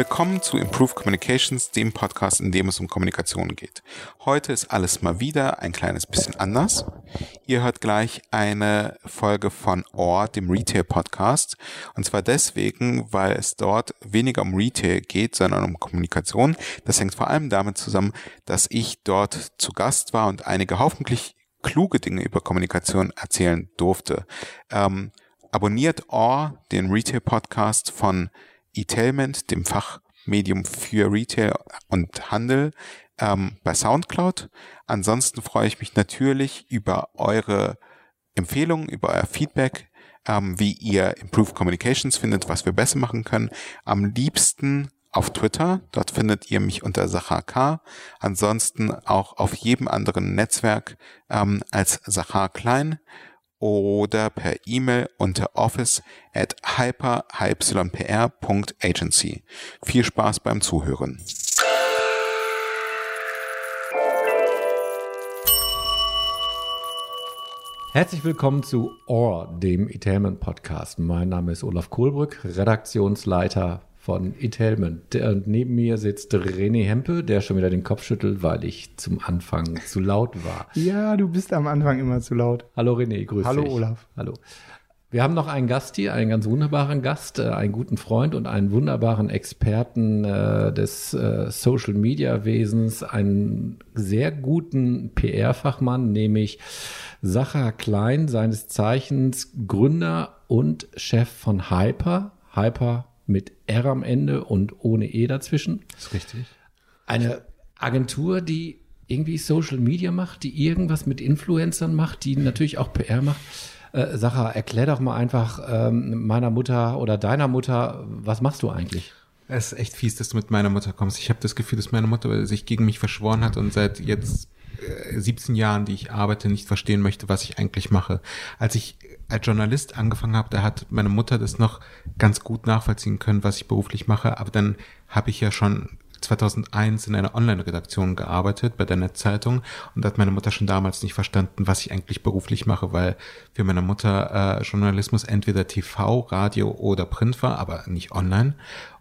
Willkommen zu Improve Communications, dem Podcast, in dem es um Kommunikation geht. Heute ist alles mal wieder ein kleines bisschen anders. Ihr hört gleich eine Folge von OR, dem Retail Podcast. Und zwar deswegen, weil es dort weniger um Retail geht, sondern um Kommunikation. Das hängt vor allem damit zusammen, dass ich dort zu Gast war und einige hoffentlich kluge Dinge über Kommunikation erzählen durfte. Ähm, abonniert OR, den Retail Podcast von eTailment, dem Fachmedium für Retail und Handel, ähm, bei SoundCloud. Ansonsten freue ich mich natürlich über eure Empfehlungen, über euer Feedback, ähm, wie ihr Improved Communications findet, was wir besser machen können. Am liebsten auf Twitter. Dort findet ihr mich unter Sachar K. Ansonsten auch auf jedem anderen Netzwerk ähm, als Sachar Klein oder per E-Mail unter office at hyper-pr.agency. Viel Spaß beim Zuhören. Herzlich willkommen zu OR, dem Italement Podcast. Mein Name ist Olaf Kohlbrück, Redaktionsleiter von Italement. Und neben mir sitzt René Hempe, der schon wieder den Kopf schüttelt, weil ich zum Anfang zu laut war. Ja, du bist am Anfang immer zu laut. Hallo René, grüß Hallo dich. Hallo Olaf. Hallo. Wir haben noch einen Gast hier, einen ganz wunderbaren Gast, äh, einen guten Freund und einen wunderbaren Experten äh, des äh, Social Media Wesens, einen sehr guten PR-Fachmann, nämlich Sacha Klein, seines Zeichens Gründer und Chef von Hyper. Hyper mit R am Ende und ohne E dazwischen. Das ist richtig. Eine Agentur, die irgendwie Social Media macht, die irgendwas mit Influencern macht, die natürlich auch PR macht. Äh, Sacha, erklär doch mal einfach ähm, meiner Mutter oder deiner Mutter, was machst du eigentlich? Es ist echt fies, dass du mit meiner Mutter kommst. Ich habe das Gefühl, dass meine Mutter sich gegen mich verschworen hat und seit jetzt 17 Jahren, die ich arbeite, nicht verstehen möchte, was ich eigentlich mache. Als ich als Journalist angefangen habe, da hat meine Mutter das noch ganz gut nachvollziehen können, was ich beruflich mache. Aber dann habe ich ja schon 2001 in einer Online-Redaktion gearbeitet bei der Netzzeitung und hat meine Mutter schon damals nicht verstanden, was ich eigentlich beruflich mache, weil für meine Mutter äh, Journalismus entweder TV, Radio oder Print war, aber nicht online.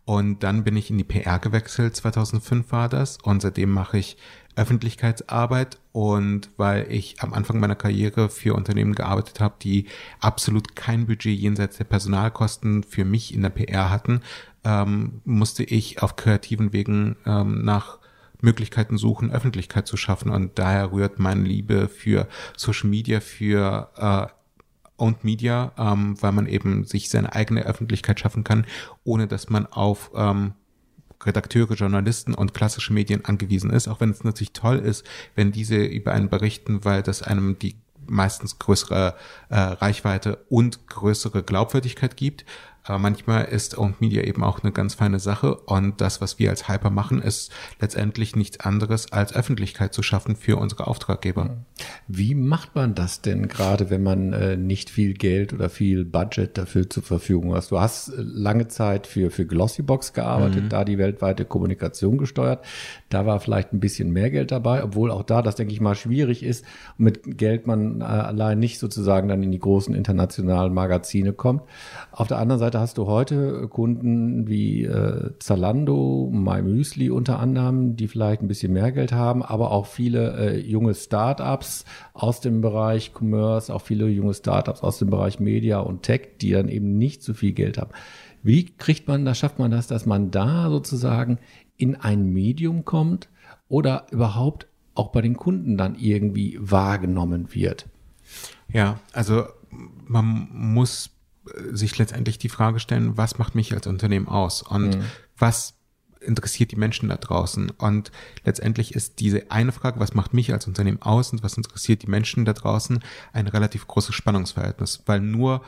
Und dann bin ich in die PR gewechselt, 2005 war das und seitdem mache ich Öffentlichkeitsarbeit und weil ich am Anfang meiner Karriere für Unternehmen gearbeitet habe, die absolut kein Budget jenseits der Personalkosten für mich in der PR hatten, ähm, musste ich auf kreativen Wegen ähm, nach Möglichkeiten suchen, Öffentlichkeit zu schaffen. Und daher rührt meine Liebe für Social Media, für äh, Owned Media, ähm, weil man eben sich seine eigene Öffentlichkeit schaffen kann, ohne dass man auf ähm, Redakteure, Journalisten und klassische Medien angewiesen ist, auch wenn es natürlich toll ist, wenn diese über einen berichten, weil das einem die meistens größere äh, Reichweite und größere Glaubwürdigkeit gibt. Aber manchmal ist Owned Media eben auch eine ganz feine Sache und das, was wir als Hyper machen, ist letztendlich nichts anderes als Öffentlichkeit zu schaffen für unsere Auftraggeber. Wie macht man das denn gerade, wenn man äh, nicht viel Geld oder viel Budget dafür zur Verfügung hat? Du hast äh, lange Zeit für, für Glossybox gearbeitet, mhm. da die weltweite Kommunikation gesteuert. Da war vielleicht ein bisschen mehr Geld dabei, obwohl auch da, das denke ich mal, schwierig ist, mit Geld man äh, allein nicht sozusagen dann in die großen internationalen Magazine kommt. Auf der anderen Seite hast du heute Kunden wie äh, Zalando, MyMüsli unter anderem, die vielleicht ein bisschen mehr Geld haben, aber auch viele äh, junge Startups aus dem Bereich Commerce, auch viele junge Startups aus dem Bereich Media und Tech, die dann eben nicht so viel Geld haben. Wie kriegt man das, schafft man das, dass man da sozusagen in ein Medium kommt oder überhaupt auch bei den Kunden dann irgendwie wahrgenommen wird? Ja, also man muss sich letztendlich die Frage stellen, was macht mich als Unternehmen aus und mhm. was interessiert die Menschen da draußen? Und letztendlich ist diese eine Frage, was macht mich als Unternehmen aus und was interessiert die Menschen da draußen, ein relativ großes Spannungsverhältnis, weil nur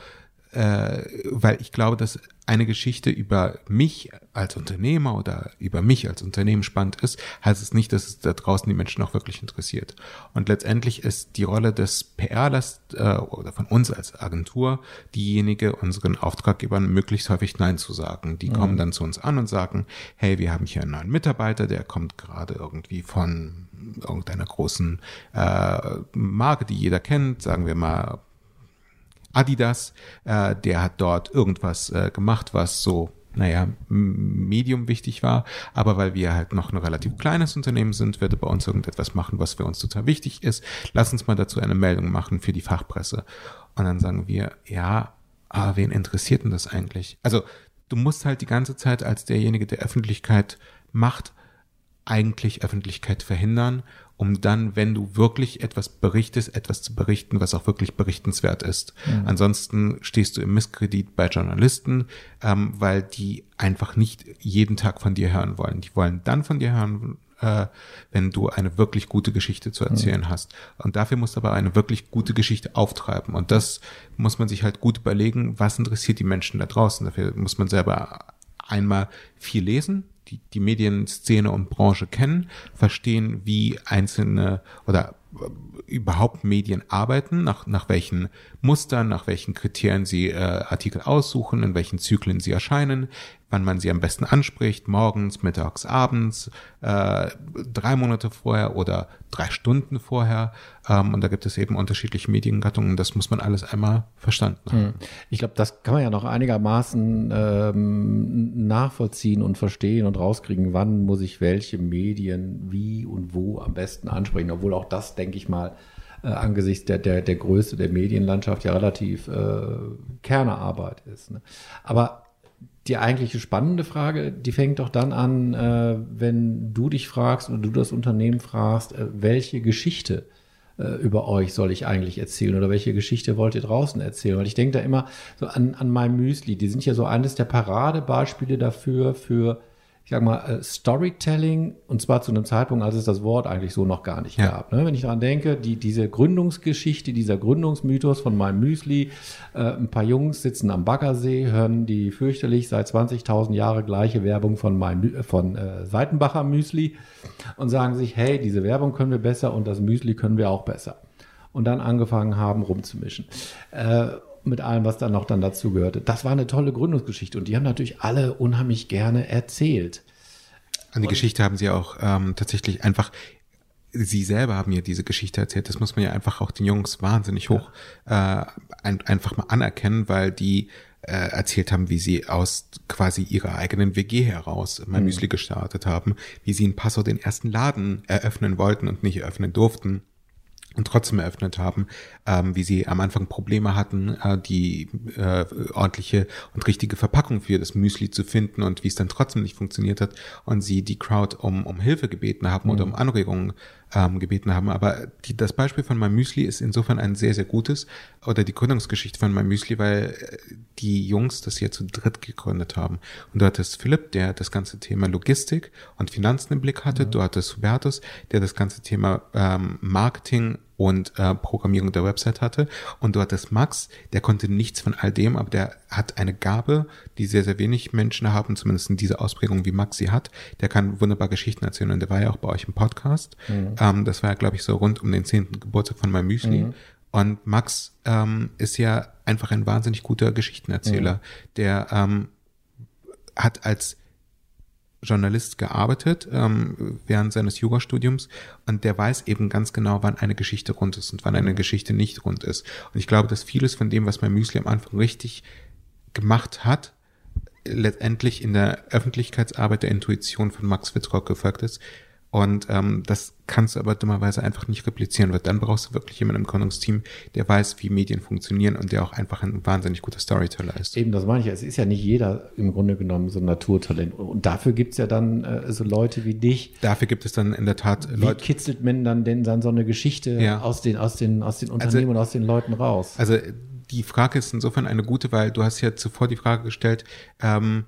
äh, weil ich glaube, dass eine Geschichte über mich als Unternehmer oder über mich als Unternehmen spannend ist, heißt es nicht, dass es da draußen die Menschen auch wirklich interessiert. Und letztendlich ist die Rolle des PRlers äh, oder von uns als Agentur diejenige, unseren Auftraggebern möglichst häufig Nein zu sagen. Die mhm. kommen dann zu uns an und sagen, hey, wir haben hier einen neuen Mitarbeiter, der kommt gerade irgendwie von irgendeiner großen äh, Marke, die jeder kennt, sagen wir mal Adidas, äh, der hat dort irgendwas äh, gemacht, was so naja, Medium wichtig war, aber weil wir halt noch ein relativ kleines Unternehmen sind, würde bei uns irgendetwas machen, was für uns total wichtig ist. Lass uns mal dazu eine Meldung machen für die Fachpresse. Und dann sagen wir, ja, aber wen interessiert denn das eigentlich? Also du musst halt die ganze Zeit als derjenige, der Öffentlichkeit macht, eigentlich Öffentlichkeit verhindern, um dann, wenn du wirklich etwas berichtest, etwas zu berichten, was auch wirklich berichtenswert ist. Mhm. Ansonsten stehst du im Misskredit bei Journalisten, ähm, weil die einfach nicht jeden Tag von dir hören wollen. Die wollen dann von dir hören, äh, wenn du eine wirklich gute Geschichte zu erzählen mhm. hast. Und dafür musst du aber eine wirklich gute Geschichte auftreiben. Und das muss man sich halt gut überlegen, was interessiert die Menschen da draußen. Dafür muss man selber einmal viel lesen, die, die Medienszene und Branche kennen, verstehen, wie einzelne oder überhaupt Medien arbeiten, nach, nach welchen Mustern, nach welchen Kriterien sie äh, Artikel aussuchen, in welchen Zyklen sie erscheinen, wann man sie am besten anspricht, morgens, mittags, abends, äh, drei Monate vorher oder drei Stunden vorher. Ähm, und da gibt es eben unterschiedliche Mediengattungen. Das muss man alles einmal verstanden haben. Hm. Ich glaube, das kann man ja noch einigermaßen ähm, nachvollziehen und verstehen und rauskriegen, wann muss ich welche Medien wie und wo am besten ansprechen. Obwohl auch das, denke ich mal, äh, angesichts der, der, der Größe der Medienlandschaft ja relativ äh, Kernearbeit ist. Ne? Aber die eigentliche spannende Frage, die fängt doch dann an, äh, wenn du dich fragst oder du das Unternehmen fragst, äh, welche Geschichte äh, über euch soll ich eigentlich erzählen oder welche Geschichte wollt ihr draußen erzählen? Weil ich denke da immer so an, an mein Müsli. Die sind ja so eines der Paradebeispiele dafür, für ich sag mal, äh, Storytelling, und zwar zu einem Zeitpunkt, als es das Wort eigentlich so noch gar nicht ja. gab. Ne? Wenn ich daran denke, die, diese Gründungsgeschichte, dieser Gründungsmythos von meinem Müsli, äh, ein paar Jungs sitzen am Baggersee, hören die fürchterlich seit 20.000 Jahre gleiche Werbung von, meinem, von äh, Seitenbacher Müsli und sagen sich, hey, diese Werbung können wir besser und das Müsli können wir auch besser. Und dann angefangen haben, rumzumischen. Äh, mit allem, was dann noch dann dazu gehörte. Das war eine tolle Gründungsgeschichte und die haben natürlich alle unheimlich gerne erzählt. An die und Geschichte haben sie auch ähm, tatsächlich einfach sie selber haben mir diese Geschichte erzählt. Das muss man ja einfach auch den Jungs wahnsinnig hoch ja. äh, ein, einfach mal anerkennen, weil die äh, erzählt haben, wie sie aus quasi ihrer eigenen WG heraus mein mhm. Müsli gestartet haben, wie sie in Passau den ersten Laden eröffnen wollten und nicht eröffnen durften und trotzdem eröffnet haben, ähm, wie sie am Anfang Probleme hatten, äh, die äh, ordentliche und richtige Verpackung für das Müsli zu finden und wie es dann trotzdem nicht funktioniert hat und sie die Crowd um, um Hilfe gebeten haben mhm. oder um Anregungen ähm, gebeten haben. Aber die, das Beispiel von meinem Müsli ist insofern ein sehr, sehr gutes oder die Gründungsgeschichte von meinem Müsli, weil äh, die Jungs das hier zu dritt gegründet haben. Und du hattest Philipp, der das ganze Thema Logistik und Finanzen im Blick hatte. Mhm. Du hattest Hubertus, der das ganze Thema ähm, Marketing und äh, Programmierung der Website hatte. Und du hattest Max, der konnte nichts von all dem, aber der hat eine Gabe, die sehr, sehr wenig Menschen haben, zumindest in dieser Ausprägung, wie Max sie hat. Der kann wunderbar Geschichten erzählen und der war ja auch bei euch im Podcast. Mhm. Ähm, das war ja, glaube ich, so rund um den zehnten Geburtstag von meinem Müsli. Mhm. Und Max ähm, ist ja einfach ein wahnsinnig guter Geschichtenerzähler, mhm. der ähm, hat als Journalist gearbeitet ähm, während seines Jurastudiums und der weiß eben ganz genau, wann eine Geschichte rund ist und wann eine. Geschichte nicht rund ist. Und ich glaube, dass vieles von dem, was mein Müsli am Anfang richtig gemacht hat, letztendlich in der Öffentlichkeitsarbeit der Intuition von Max Wittrock gefolgt ist, und ähm, das kannst du aber dummerweise einfach nicht replizieren, weil dann brauchst du wirklich jemanden im Gründungsteam, der weiß, wie Medien funktionieren und der auch einfach ein wahnsinnig guter Storyteller ist. Eben, das meine ich. Es ist ja nicht jeder im Grunde genommen so ein Naturtalent. Und dafür gibt's ja dann äh, so Leute wie dich. Dafür gibt es dann in der Tat wie Leute. Wie kitzelt man dann denn dann so eine Geschichte ja. aus, den, aus, den, aus den also Unternehmen also, und aus den Leuten raus? Also die Frage ist insofern eine gute, weil du hast ja zuvor die Frage gestellt, ähm,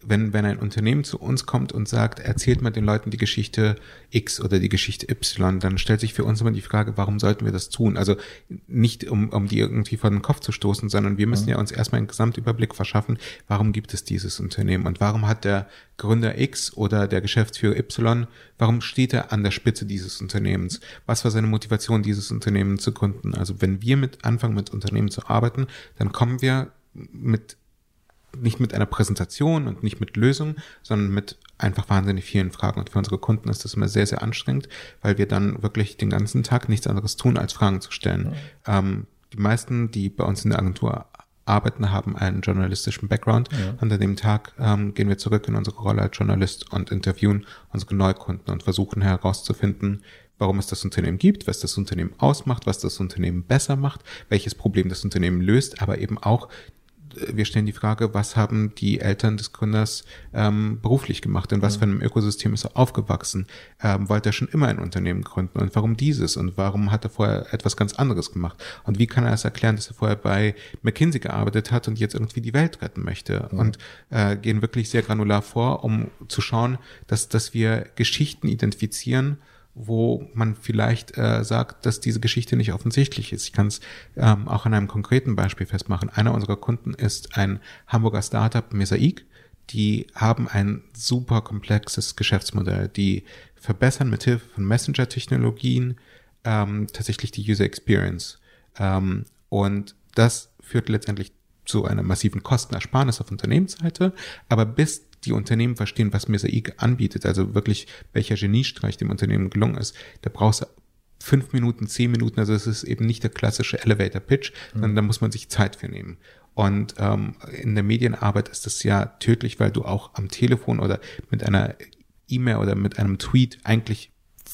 wenn, wenn ein Unternehmen zu uns kommt und sagt, erzählt mal den Leuten die Geschichte X oder die Geschichte Y, dann stellt sich für uns immer die Frage, warum sollten wir das tun? Also nicht, um, um die irgendwie vor den Kopf zu stoßen, sondern wir müssen mhm. ja uns erstmal einen Gesamtüberblick verschaffen, warum gibt es dieses Unternehmen und warum hat der Gründer X oder der Geschäftsführer Y, warum steht er an der Spitze dieses Unternehmens? Was war seine Motivation, dieses Unternehmen zu gründen? Also wenn wir mit anfangen, mit Unternehmen zu arbeiten, dann kommen wir mit nicht mit einer Präsentation und nicht mit Lösungen, sondern mit einfach wahnsinnig vielen Fragen. Und für unsere Kunden ist das immer sehr, sehr anstrengend, weil wir dann wirklich den ganzen Tag nichts anderes tun, als Fragen zu stellen. Ja. Ähm, die meisten, die bei uns in der Agentur arbeiten, haben einen journalistischen Background. Ja. Und an dem Tag ähm, gehen wir zurück in unsere Rolle als Journalist und interviewen unsere Neukunden und versuchen herauszufinden, warum es das Unternehmen gibt, was das Unternehmen ausmacht, was das Unternehmen besser macht, welches Problem das Unternehmen löst, aber eben auch wir stellen die Frage, was haben die Eltern des Gründers ähm, beruflich gemacht, in was für einem Ökosystem ist er aufgewachsen, ähm, wollte er schon immer ein Unternehmen gründen? Und warum dieses? Und warum hat er vorher etwas ganz anderes gemacht? Und wie kann er es erklären, dass er vorher bei McKinsey gearbeitet hat und jetzt irgendwie die Welt retten möchte? Mhm. und äh, gehen wirklich sehr granular vor, um zu schauen, dass, dass wir Geschichten identifizieren, wo man vielleicht äh, sagt, dass diese Geschichte nicht offensichtlich ist. Ich kann es ähm, auch an einem konkreten Beispiel festmachen. Einer unserer Kunden ist ein Hamburger Startup Mesaik. Die haben ein super komplexes Geschäftsmodell. Die verbessern mithilfe von Messenger-Technologien ähm, tatsächlich die User Experience. Ähm, und das führt letztendlich zu einer massiven Kostenersparnis auf Unternehmensseite. Aber bis die Unternehmen verstehen, was Mosaic anbietet, also wirklich welcher Geniestreich dem Unternehmen gelungen ist, da brauchst du fünf Minuten, zehn Minuten, also es ist eben nicht der klassische Elevator Pitch, mhm. sondern da muss man sich Zeit für nehmen. Und ähm, in der Medienarbeit ist das ja tödlich, weil du auch am Telefon oder mit einer E-Mail oder mit einem Tweet eigentlich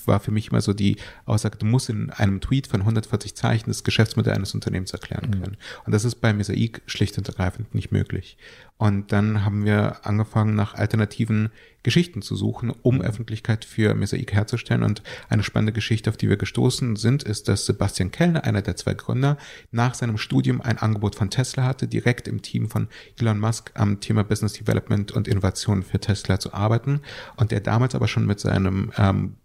war für mich immer so die Aussage, du musst in einem Tweet von 140 Zeichen das Geschäftsmodell eines Unternehmens erklären mhm. können. Und das ist bei Mosaik schlicht und ergreifend nicht möglich. Und dann haben wir angefangen, nach alternativen Geschichten zu suchen, um Öffentlichkeit für Mosaik herzustellen. Und eine spannende Geschichte, auf die wir gestoßen sind, ist, dass Sebastian Kellner, einer der zwei Gründer, nach seinem Studium ein Angebot von Tesla hatte, direkt im Team von Elon Musk am Thema Business Development und Innovation für Tesla zu arbeiten. Und der damals aber schon mit seinem ähm,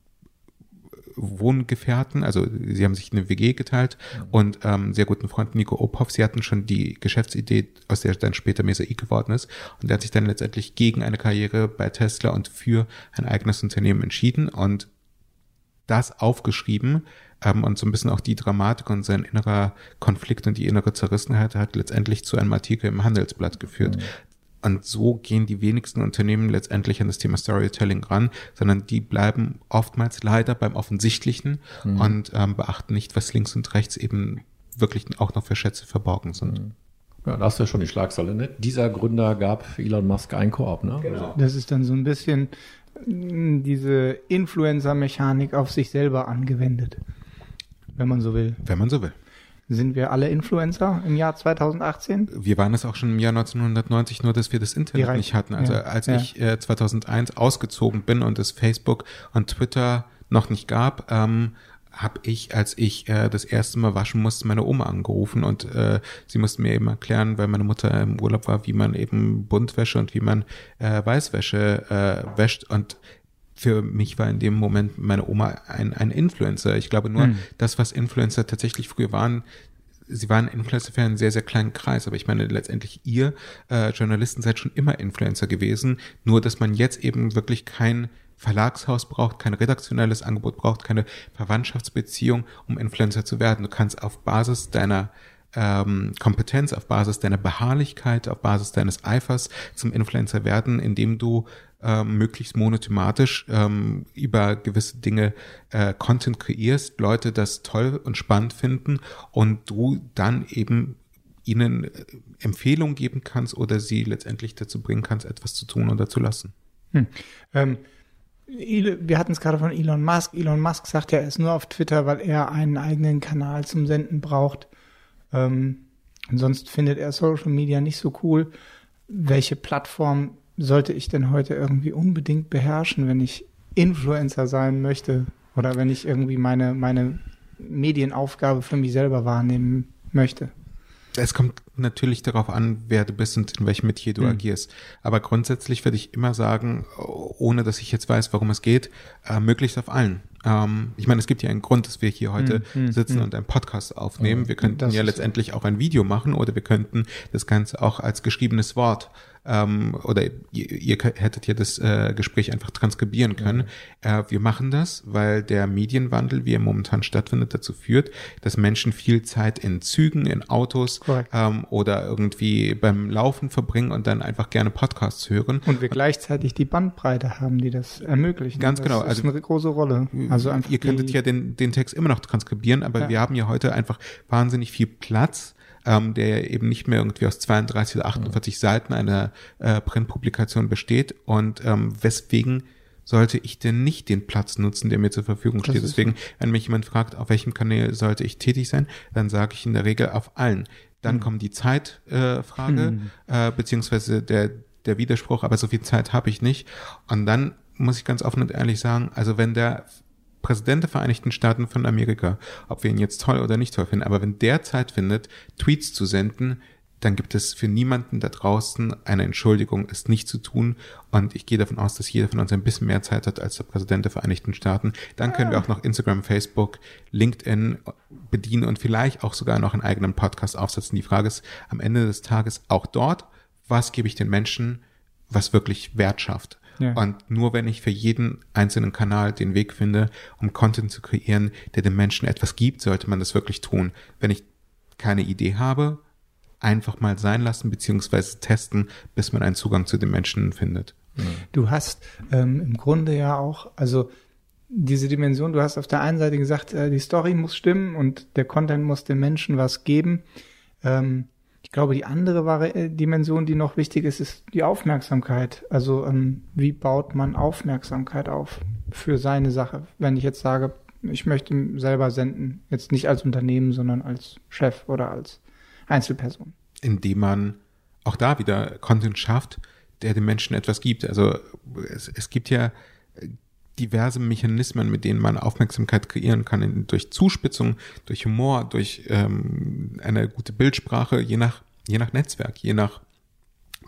Wohngefährten, also sie haben sich eine WG geteilt mhm. und ähm, sehr guten Freund Nico Ophoff, sie hatten schon die Geschäftsidee, aus der dann später Mesaik geworden ist und der hat sich dann letztendlich gegen eine Karriere bei Tesla und für ein eigenes Unternehmen entschieden und das aufgeschrieben ähm, und so ein bisschen auch die Dramatik und sein innerer Konflikt und die innere Zerrissenheit hat letztendlich zu einem Artikel im Handelsblatt geführt. Mhm. Und so gehen die wenigsten Unternehmen letztendlich an das Thema Storytelling ran, sondern die bleiben oftmals leider beim Offensichtlichen mhm. und ähm, beachten nicht, was links und rechts eben wirklich auch noch für Schätze verborgen sind. Mhm. Ja, da hast du ja schon die Schlagzeile, ne? Dieser Gründer gab Elon Musk einen Korb, ne? Genau. Das ist dann so ein bisschen mm, diese Influencer-Mechanik auf sich selber angewendet, wenn man so will. Wenn man so will. Sind wir alle Influencer im Jahr 2018? Wir waren es auch schon im Jahr 1990, nur dass wir das Internet nicht hatten. Also ja, als ja. ich äh, 2001 ausgezogen bin und es Facebook und Twitter noch nicht gab, ähm, habe ich, als ich äh, das erste Mal waschen musste, meine Oma angerufen und äh, sie musste mir eben erklären, weil meine Mutter im Urlaub war, wie man eben Buntwäsche und wie man äh, Weißwäsche äh, wäscht und für mich war in dem Moment meine Oma ein, ein Influencer. Ich glaube nur, hm. das, was Influencer tatsächlich früher waren, sie waren Influencer für einen sehr, sehr kleinen Kreis, aber ich meine, letztendlich ihr äh, Journalisten seid schon immer Influencer gewesen, nur dass man jetzt eben wirklich kein Verlagshaus braucht, kein redaktionelles Angebot braucht, keine Verwandtschaftsbeziehung, um Influencer zu werden. Du kannst auf Basis deiner ähm, Kompetenz, auf Basis deiner Beharrlichkeit, auf Basis deines Eifers zum Influencer werden, indem du ähm, möglichst monothematisch ähm, über gewisse Dinge äh, Content kreierst, Leute das toll und spannend finden und du dann eben ihnen äh, Empfehlungen geben kannst oder sie letztendlich dazu bringen kannst, etwas zu tun oder zu lassen. Hm. Ähm, wir hatten es gerade von Elon Musk. Elon Musk sagt ja, er ist nur auf Twitter, weil er einen eigenen Kanal zum Senden braucht. Ähm, sonst findet er Social Media nicht so cool. Welche Plattform sollte ich denn heute irgendwie unbedingt beherrschen, wenn ich Influencer sein möchte oder wenn ich irgendwie meine, meine Medienaufgabe für mich selber wahrnehmen möchte? Es kommt natürlich darauf an, wer du bist und in welchem Metier du mhm. agierst. Aber grundsätzlich würde ich immer sagen, ohne dass ich jetzt weiß, warum es geht, äh, möglichst auf allen. Ähm, ich meine, es gibt ja einen Grund, dass wir hier heute mhm. sitzen mhm. und einen Podcast aufnehmen. Wir könnten das ja letztendlich auch ein Video machen oder wir könnten das Ganze auch als geschriebenes Wort ähm, oder ihr, ihr hättet ja das äh, Gespräch einfach transkribieren können. Ja. Äh, wir machen das, weil der Medienwandel, wie er momentan stattfindet, dazu führt, dass Menschen viel Zeit in Zügen, in Autos ähm, oder irgendwie beim Laufen verbringen und dann einfach gerne Podcasts hören. Und wir gleichzeitig die Bandbreite haben, die das ermöglichen. Ganz das genau. Das ist also, eine große Rolle. Also einfach ihr könntet ja den, den Text immer noch transkribieren, aber ja. wir haben ja heute einfach wahnsinnig viel Platz ähm, der eben nicht mehr irgendwie aus 32 oder 48 mhm. Seiten einer äh, Printpublikation besteht und ähm, weswegen sollte ich denn nicht den Platz nutzen, der mir zur Verfügung steht. Deswegen, wenn mich jemand fragt, auf welchem Kanal sollte ich tätig sein, dann sage ich in der Regel auf allen. Dann mhm. kommt die Zeitfrage, äh, mhm. äh, beziehungsweise der, der Widerspruch, aber so viel Zeit habe ich nicht. Und dann muss ich ganz offen und ehrlich sagen, also wenn der Präsident der Vereinigten Staaten von Amerika, ob wir ihn jetzt toll oder nicht toll finden, aber wenn der Zeit findet, Tweets zu senden, dann gibt es für niemanden da draußen eine Entschuldigung, es nicht zu tun. Und ich gehe davon aus, dass jeder von uns ein bisschen mehr Zeit hat als der Präsident der Vereinigten Staaten. Dann können wir ah. auch noch Instagram, Facebook, LinkedIn bedienen und vielleicht auch sogar noch einen eigenen Podcast aufsetzen. Die Frage ist am Ende des Tages auch dort, was gebe ich den Menschen, was wirklich Wert schafft. Ja. Und nur wenn ich für jeden einzelnen Kanal den Weg finde, um Content zu kreieren, der den Menschen etwas gibt, sollte man das wirklich tun. Wenn ich keine Idee habe, einfach mal sein lassen, beziehungsweise testen, bis man einen Zugang zu den Menschen findet. Du hast ähm, im Grunde ja auch, also diese Dimension, du hast auf der einen Seite gesagt, äh, die Story muss stimmen und der Content muss den Menschen was geben. Ähm, ich glaube, die andere Vari äh, Dimension, die noch wichtig ist, ist die Aufmerksamkeit. Also ähm, wie baut man Aufmerksamkeit auf für seine Sache? Wenn ich jetzt sage, ich möchte selber senden, jetzt nicht als Unternehmen, sondern als Chef oder als Einzelperson. Indem man auch da wieder Content schafft, der den Menschen etwas gibt. Also es, es gibt ja diverse Mechanismen, mit denen man Aufmerksamkeit kreieren kann, durch Zuspitzung, durch Humor, durch ähm, eine gute Bildsprache, je nach, je nach Netzwerk, je nach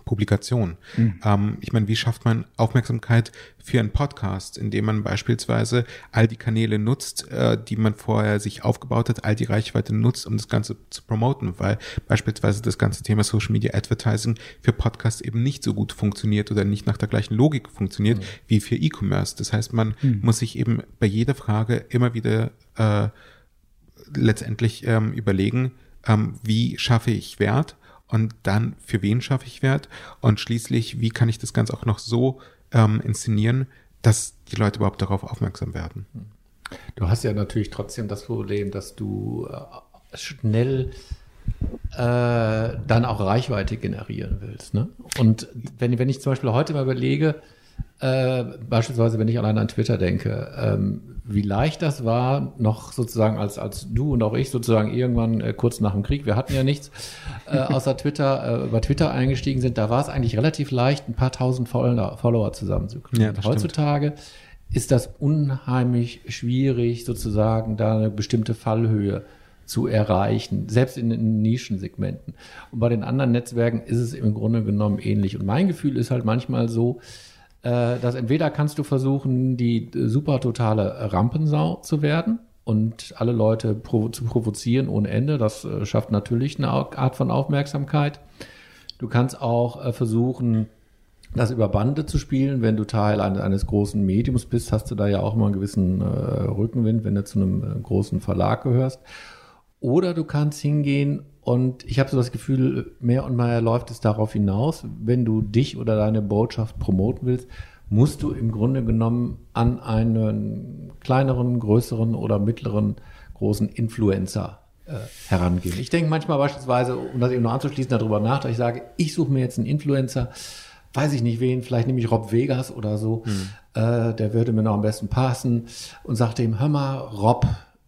Publikation. Mhm. Ähm, ich meine, wie schafft man Aufmerksamkeit für einen Podcast, indem man beispielsweise all die Kanäle nutzt, äh, die man vorher sich aufgebaut hat, all die Reichweite nutzt, um das Ganze zu promoten, weil beispielsweise das ganze Thema Social Media Advertising für Podcasts eben nicht so gut funktioniert oder nicht nach der gleichen Logik funktioniert mhm. wie für E-Commerce. Das heißt, man mhm. muss sich eben bei jeder Frage immer wieder äh, letztendlich ähm, überlegen, ähm, wie schaffe ich Wert und dann für wen schaffe ich Wert und schließlich, wie kann ich das Ganze auch noch so ähm, inszenieren, dass die Leute überhaupt darauf aufmerksam werden. Du hast ja natürlich trotzdem das Problem, dass du äh, schnell äh, dann auch Reichweite generieren willst. Ne? Und wenn, wenn ich zum Beispiel heute mal überlege, äh, beispielsweise, wenn ich allein an Twitter denke, ähm, wie leicht das war, noch sozusagen als, als du und auch ich sozusagen irgendwann äh, kurz nach dem Krieg, wir hatten ja nichts, äh, außer Twitter, äh, über Twitter eingestiegen sind, da war es eigentlich relativ leicht, ein paar tausend Follower, Follower zusammenzukriegen. Ja, heutzutage ist das unheimlich schwierig, sozusagen da eine bestimmte Fallhöhe zu erreichen, selbst in, in Nischensegmenten. Und bei den anderen Netzwerken ist es im Grunde genommen ähnlich. Und mein Gefühl ist halt manchmal so, äh, dass entweder kannst du versuchen, die super totale Rampensau zu werden und alle Leute provo zu provozieren ohne Ende. Das äh, schafft natürlich eine Art von Aufmerksamkeit. Du kannst auch äh, versuchen, das über Bande zu spielen. Wenn du Teil eines, eines großen Mediums bist, hast du da ja auch mal einen gewissen äh, Rückenwind, wenn du zu einem äh, großen Verlag gehörst. Oder du kannst hingehen und ich habe so das Gefühl, mehr und mehr läuft es darauf hinaus, wenn du dich oder deine Botschaft promoten willst, musst du im Grunde genommen an einen kleineren, größeren oder mittleren großen Influencer äh, herangehen. Ich denke manchmal beispielsweise, um das eben noch anzuschließen, darüber nach, dass ich sage, ich suche mir jetzt einen Influencer, weiß ich nicht wen, vielleicht nehme ich Rob Vegas oder so, hm. äh, der würde mir noch am besten passen und sagte ihm, hör mal, Rob,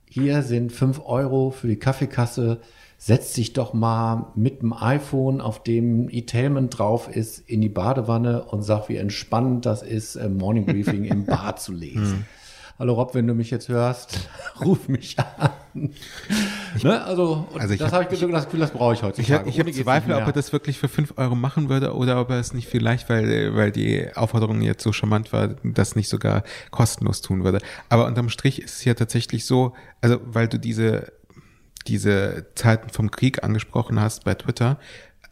hier sind fünf Euro für die Kaffeekasse, setz dich doch mal mit dem iPhone, auf dem E-Tailment drauf ist, in die Badewanne und sag, wie entspannend das ist, Morning Briefing im Bad zu lesen. Hm. Hallo Rob, wenn du mich jetzt hörst, ruf mich an. Ich, ne? Also, also das habe ich das Gefühl, das brauche ich heutzutage. Ich, ich habe Zweifel, ob er das wirklich für fünf Euro machen würde oder ob er es nicht vielleicht, weil, weil die Aufforderung jetzt so charmant war, das nicht sogar kostenlos tun würde. Aber unterm Strich ist es ja tatsächlich so, also weil du diese diese Zeiten vom Krieg angesprochen hast bei Twitter.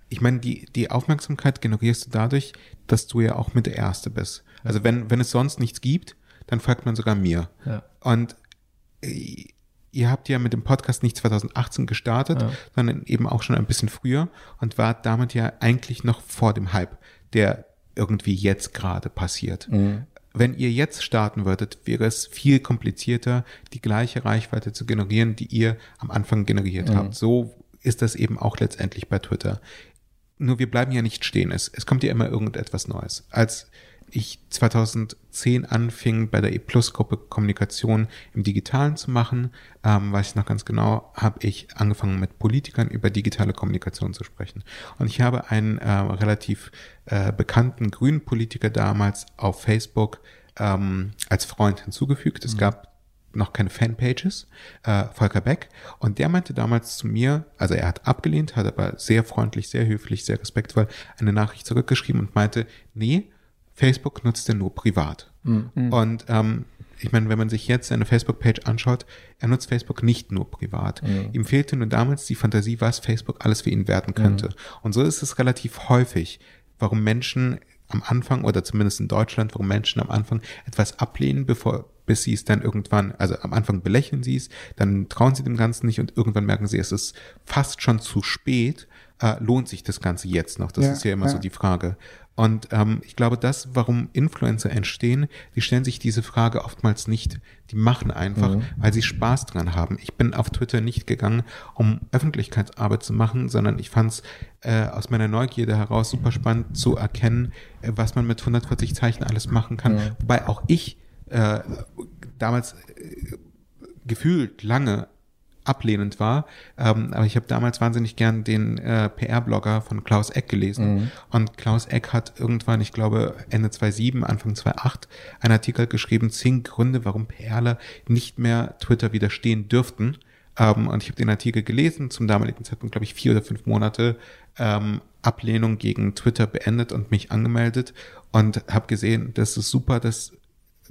Ich meine, die, die Aufmerksamkeit generierst du dadurch, dass du ja auch mit der Erste bist. Also wenn, wenn es sonst nichts gibt, dann folgt man sogar mir. Ja. Und äh, ihr habt ja mit dem Podcast nicht 2018 gestartet, ja. sondern eben auch schon ein bisschen früher und war damit ja eigentlich noch vor dem Hype, der irgendwie jetzt gerade passiert. Mhm wenn ihr jetzt starten würdet, wäre es viel komplizierter, die gleiche Reichweite zu generieren, die ihr am Anfang generiert mhm. habt. So ist das eben auch letztendlich bei Twitter. Nur wir bleiben ja nicht stehen. Es, es kommt ja immer irgendetwas Neues. Als ich 2010 anfing, bei der E-Plus-Gruppe Kommunikation im Digitalen zu machen, ähm, weiß ich noch ganz genau, habe ich angefangen mit Politikern über digitale Kommunikation zu sprechen. Und ich habe einen äh, relativ äh, bekannten grünen Politiker damals auf Facebook ähm, als Freund hinzugefügt. Es mhm. gab noch keine Fanpages, äh, Volker Beck. Und der meinte damals zu mir, also er hat abgelehnt, hat aber sehr freundlich, sehr höflich, sehr respektvoll eine Nachricht zurückgeschrieben und meinte, nee, Facebook nutzt er nur privat. Mhm. Und ähm, ich meine, wenn man sich jetzt seine Facebook-Page anschaut, er nutzt Facebook nicht nur privat. Mhm. Ihm fehlte nur damals die Fantasie, was Facebook alles für ihn werden könnte. Mhm. Und so ist es relativ häufig, warum Menschen am Anfang oder zumindest in Deutschland, warum Menschen am Anfang etwas ablehnen, bevor bis sie es dann irgendwann, also am Anfang belächeln sie es, dann trauen sie dem Ganzen nicht und irgendwann merken sie, es ist fast schon zu spät. Äh, lohnt sich das Ganze jetzt noch? Das ja, ist ja immer ja. so die Frage. Und ähm, ich glaube, das, warum Influencer entstehen, die stellen sich diese Frage oftmals nicht. Die machen einfach, mhm. weil sie Spaß dran haben. Ich bin auf Twitter nicht gegangen, um Öffentlichkeitsarbeit zu machen, sondern ich fand es äh, aus meiner Neugierde heraus super spannend zu erkennen, äh, was man mit 140 Zeichen alles machen kann. Mhm. Wobei auch ich äh, damals äh, gefühlt lange ablehnend war. Ähm, aber ich habe damals wahnsinnig gern den äh, PR-Blogger von Klaus Eck gelesen. Mhm. Und Klaus Eck hat irgendwann, ich glaube Ende 2007, Anfang 2008, einen Artikel geschrieben, zehn Gründe, warum PRler nicht mehr Twitter widerstehen dürften. Ähm, und ich habe den Artikel gelesen, zum damaligen Zeitpunkt, glaube ich, vier oder fünf Monate ähm, Ablehnung gegen Twitter beendet und mich angemeldet und habe gesehen, das ist super, dass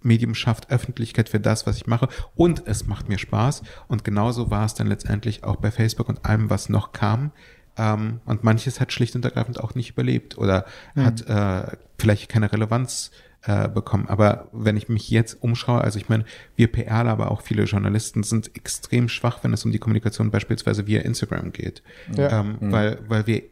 Medium schafft Öffentlichkeit für das, was ich mache und es macht mir Spaß. Und genauso war es dann letztendlich auch bei Facebook und allem, was noch kam. Ähm, und manches hat schlicht und ergreifend auch nicht überlebt oder mhm. hat äh, vielleicht keine Relevanz äh, bekommen. Aber wenn ich mich jetzt umschaue, also ich meine, wir PRler, aber auch viele Journalisten sind extrem schwach, wenn es um die Kommunikation beispielsweise via Instagram geht. Ja. Ähm, mhm. weil, weil wir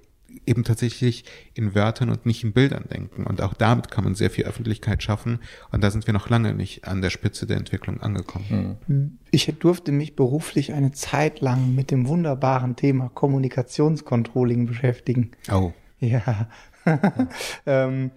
eben tatsächlich in Wörtern und nicht in Bildern denken. Und auch damit kann man sehr viel Öffentlichkeit schaffen. Und da sind wir noch lange nicht an der Spitze der Entwicklung angekommen. Hm. Ich durfte mich beruflich eine Zeit lang mit dem wunderbaren Thema Kommunikationscontrolling beschäftigen. Oh. Ja. ähm,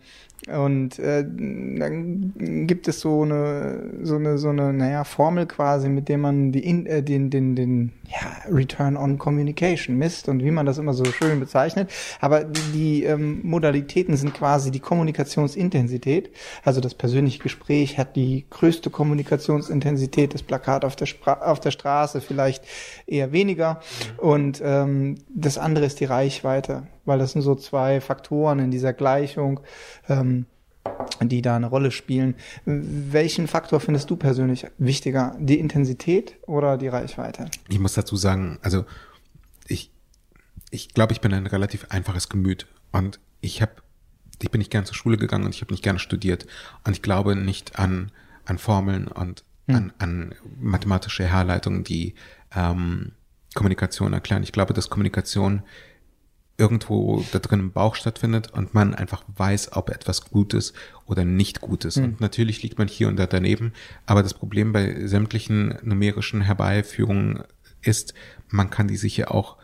und äh, dann gibt es so eine, so eine, so eine, naja, Formel quasi, mit der man die in, äh, den, den, den, ja, Return on Communication misst und wie man das immer so schön bezeichnet. Aber die, die ähm, Modalitäten sind quasi die Kommunikationsintensität. Also das persönliche Gespräch hat die größte Kommunikationsintensität, das Plakat auf der, Spra auf der Straße vielleicht eher weniger. Und ähm, das andere ist die Reichweite weil das sind so zwei Faktoren in dieser Gleichung, ähm, die da eine Rolle spielen. Welchen Faktor findest du persönlich wichtiger? Die Intensität oder die Reichweite? Ich muss dazu sagen, also ich, ich glaube, ich bin ein relativ einfaches Gemüt und ich habe, ich bin nicht gern zur Schule gegangen und ich habe nicht gerne studiert und ich glaube nicht an, an Formeln und hm. an, an mathematische Herleitungen, die ähm, Kommunikation erklären. Ich glaube, dass Kommunikation irgendwo da drin im Bauch stattfindet und man einfach weiß, ob etwas gut ist oder nicht gut ist. Mhm. Und natürlich liegt man hier und da daneben, aber das Problem bei sämtlichen numerischen Herbeiführungen ist, man kann die sicher auch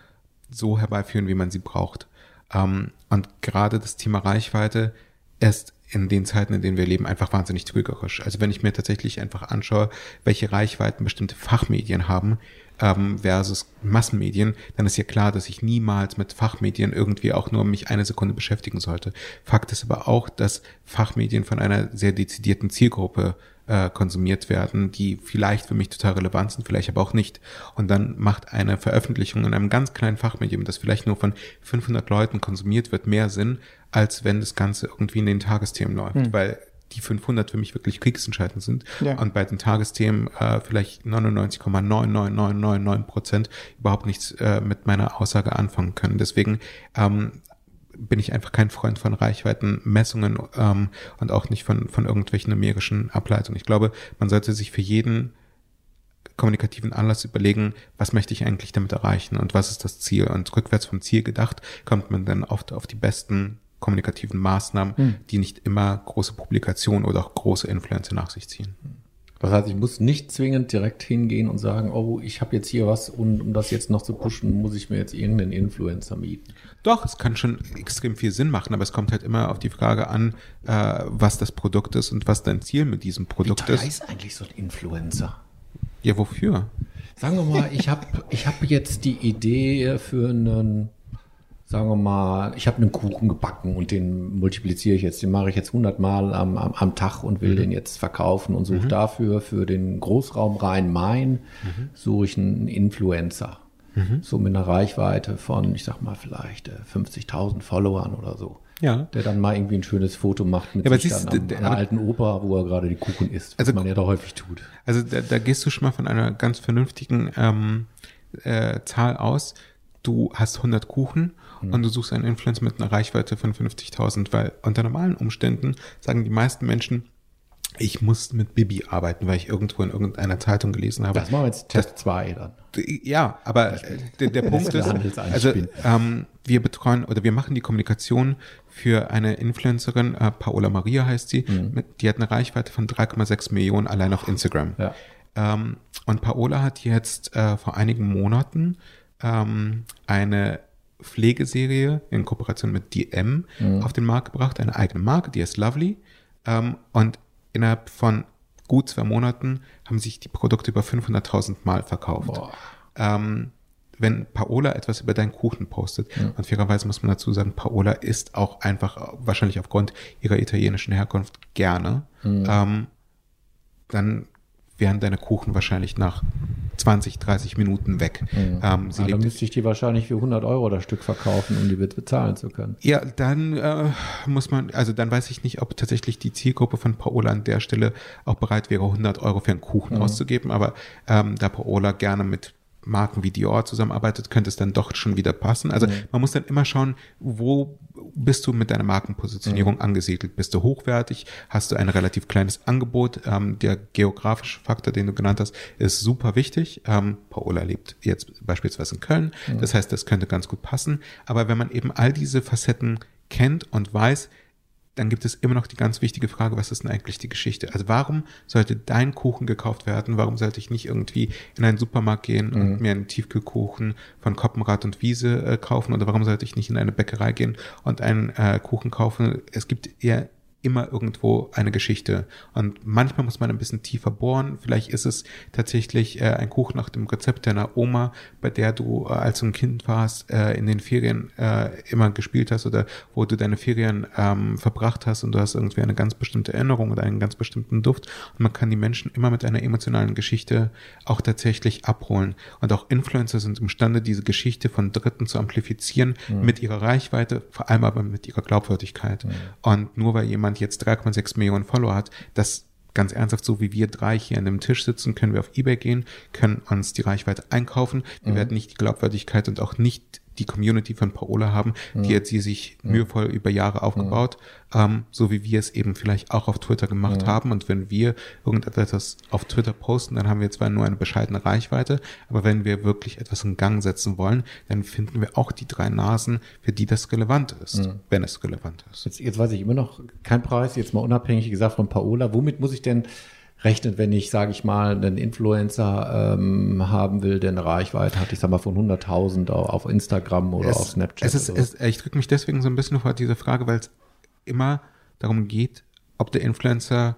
so herbeiführen, wie man sie braucht. Ähm, und gerade das Thema Reichweite ist in den Zeiten, in denen wir leben, einfach wahnsinnig trügerisch. Also wenn ich mir tatsächlich einfach anschaue, welche Reichweiten bestimmte Fachmedien haben, ähm, versus Massenmedien, dann ist ja klar, dass ich niemals mit Fachmedien irgendwie auch nur mich eine Sekunde beschäftigen sollte. Fakt ist aber auch, dass Fachmedien von einer sehr dezidierten Zielgruppe äh, konsumiert werden, die vielleicht für mich total relevant sind, vielleicht aber auch nicht. Und dann macht eine Veröffentlichung in einem ganz kleinen Fachmedium, das vielleicht nur von 500 Leuten konsumiert wird, mehr Sinn, als wenn das Ganze irgendwie in den Tagesthemen läuft, hm. weil die 500 für mich wirklich kriegsentscheidend sind ja. und bei den Tagesthemen äh, vielleicht 99,99999 Prozent überhaupt nichts äh, mit meiner Aussage anfangen können. Deswegen ähm, bin ich einfach kein Freund von Reichweitenmessungen ähm, und auch nicht von, von irgendwelchen numerischen Ableitungen. Ich glaube, man sollte sich für jeden kommunikativen Anlass überlegen, was möchte ich eigentlich damit erreichen und was ist das Ziel. Und rückwärts vom Ziel gedacht, kommt man dann oft auf die besten kommunikativen Maßnahmen, hm. die nicht immer große Publikationen oder auch große Influencer nach sich ziehen. Das heißt, ich muss nicht zwingend direkt hingehen und sagen, oh, ich habe jetzt hier was und um das jetzt noch zu pushen, muss ich mir jetzt irgendeinen Influencer mieten. Doch, es kann schon extrem viel Sinn machen, aber es kommt halt immer auf die Frage an, äh, was das Produkt ist und was dein Ziel mit diesem Produkt Wie teuer ist. ist eigentlich so ein Influencer? Ja, wofür? Sagen wir mal, ich habe ich hab jetzt die Idee für einen, sagen wir mal, ich habe einen Kuchen gebacken und den multipliziere ich jetzt, den mache ich jetzt 100 Mal am, am, am Tag und will den jetzt verkaufen und suche dafür für den Großraum Rhein-Main, suche ich einen Influencer. So mit einer Reichweite von, ich sag mal, vielleicht äh, 50.000 Followern oder so. Ja. Der dann mal irgendwie ein schönes Foto macht mit Ja, aber sich siehst dann am, der- aber- alten Oper, wo er gerade die Kuchen isst, was Also- man ja da häufig tut. Also da, da gehst du schon mal von einer ganz vernünftigen ähm, äh, Zahl aus. Du hast 100 Kuchen und du suchst einen Influencer mit einer Reichweite von 50.000, weil unter normalen Umständen sagen die meisten Menschen, ich muss mit Bibi arbeiten, weil ich irgendwo in irgendeiner Zeitung gelesen habe. Das machen wir jetzt Test 2 dann. Ja, aber äh, der, der Punkt ist, also ähm, wir betreuen oder wir machen die Kommunikation für eine Influencerin, äh, Paola Maria heißt sie, mit, die hat eine Reichweite von 3,6 Millionen allein auf Instagram. Ja. Ähm, und Paola hat jetzt äh, vor einigen Monaten ähm, eine Pflegeserie in Kooperation mit DM auf den Markt gebracht, eine eigene Marke, die ist Lovely. Ähm, und innerhalb von gut zwei Monaten haben sich die Produkte über 500.000 Mal verkauft. Ähm, wenn Paola etwas über deinen Kuchen postet, und fairerweise muss man dazu sagen, Paola isst auch einfach, wahrscheinlich aufgrund ihrer italienischen Herkunft, gerne, ähm, dann wären deine Kuchen wahrscheinlich nach 20, 30 Minuten weg. Ähm, sie Ja, dann lebt müsste ich die wahrscheinlich für 100 Euro das Stück verkaufen, um die be- bezahlen zu können. Ja, dann äh, muss man, also dann weiß ich nicht, ob tatsächlich die Zielgruppe von Paola an der Stelle auch bereit wäre, 100 Euro für einen Kuchen auszugeben. Aber ähm, da Paola gerne mit Marken wie Dior zusammenarbeitet, könnte es dann doch schon wieder passen. Also man muss dann immer schauen, wo bist du mit deiner Markenpositionierung angesiedelt? Bist du hochwertig? Hast du ein relativ kleines Angebot? Ähm, der geografische Faktor, den du genannt hast, ist super wichtig. Ähm, Paola lebt jetzt beispielsweise in Köln. Das heißt, das könnte ganz gut passen. Aber wenn man eben all diese Facetten kennt und weiß, dann gibt es immer noch die ganz wichtige Frage, was ist denn eigentlich die Geschichte? Also warum sollte dein Kuchen gekauft werden? Warum sollte ich nicht irgendwie in einen Supermarkt gehen und mir einen Tiefkühlkuchen von Koppenrad und Wiese äh, kaufen? Oder warum sollte ich nicht in eine Bäckerei gehen und einen äh, Kuchen kaufen? Es gibt eher immer irgendwo eine Geschichte. Und manchmal muss man ein bisschen tiefer bohren. Vielleicht ist es tatsächlich äh, ein Kuchen nach dem Rezept deiner Oma, bei der du, äh, als du ein Kind warst, äh, in den Ferien äh, immer gespielt hast oder wo du deine Ferien ähm, verbracht hast und du hast irgendwie eine ganz bestimmte Erinnerung oder einen ganz bestimmten Duft. Und man kann die Menschen immer mit einer emotionalen Geschichte auch tatsächlich abholen. Und auch Influencer sind imstande, diese Geschichte von Dritten zu amplifizieren mit ihrer Reichweite, vor allem aber mit ihrer Glaubwürdigkeit. Und nur weil jemand jetzt 3,6 Millionen Follower hat, das ganz ernsthaft, so wie wir drei hier an dem Tisch sitzen, können wir auf Ebay gehen, können uns die Reichweite einkaufen. Wir werden nicht die Glaubwürdigkeit und auch nicht die Community von Paola haben, die hat sie sich mühevoll über Jahre aufgebaut, ähm, so wie wir es eben vielleicht auch auf Twitter gemacht haben. Und wenn wir irgendetwas auf Twitter posten, dann haben wir zwar nur eine bescheidene Reichweite, aber wenn wir wirklich etwas in Gang setzen wollen, dann finden wir auch die drei Nasen, für die das relevant ist, wenn es relevant ist. Jetzt, jetzt weiß ich immer noch kein Preis, jetzt mal unabhängig gesagt von Paola. Womit muss ich denn rechnen, wenn ich, sage ich mal, einen Influencer ähm, haben will, der eine Reichweite hat, ich sag mal von 100.000 auf Instagram oder auf Snapchat? Es ist, so? es, ich drücke mich deswegen so ein bisschen vor diese Frage, weil es immer darum geht, ob der Influencer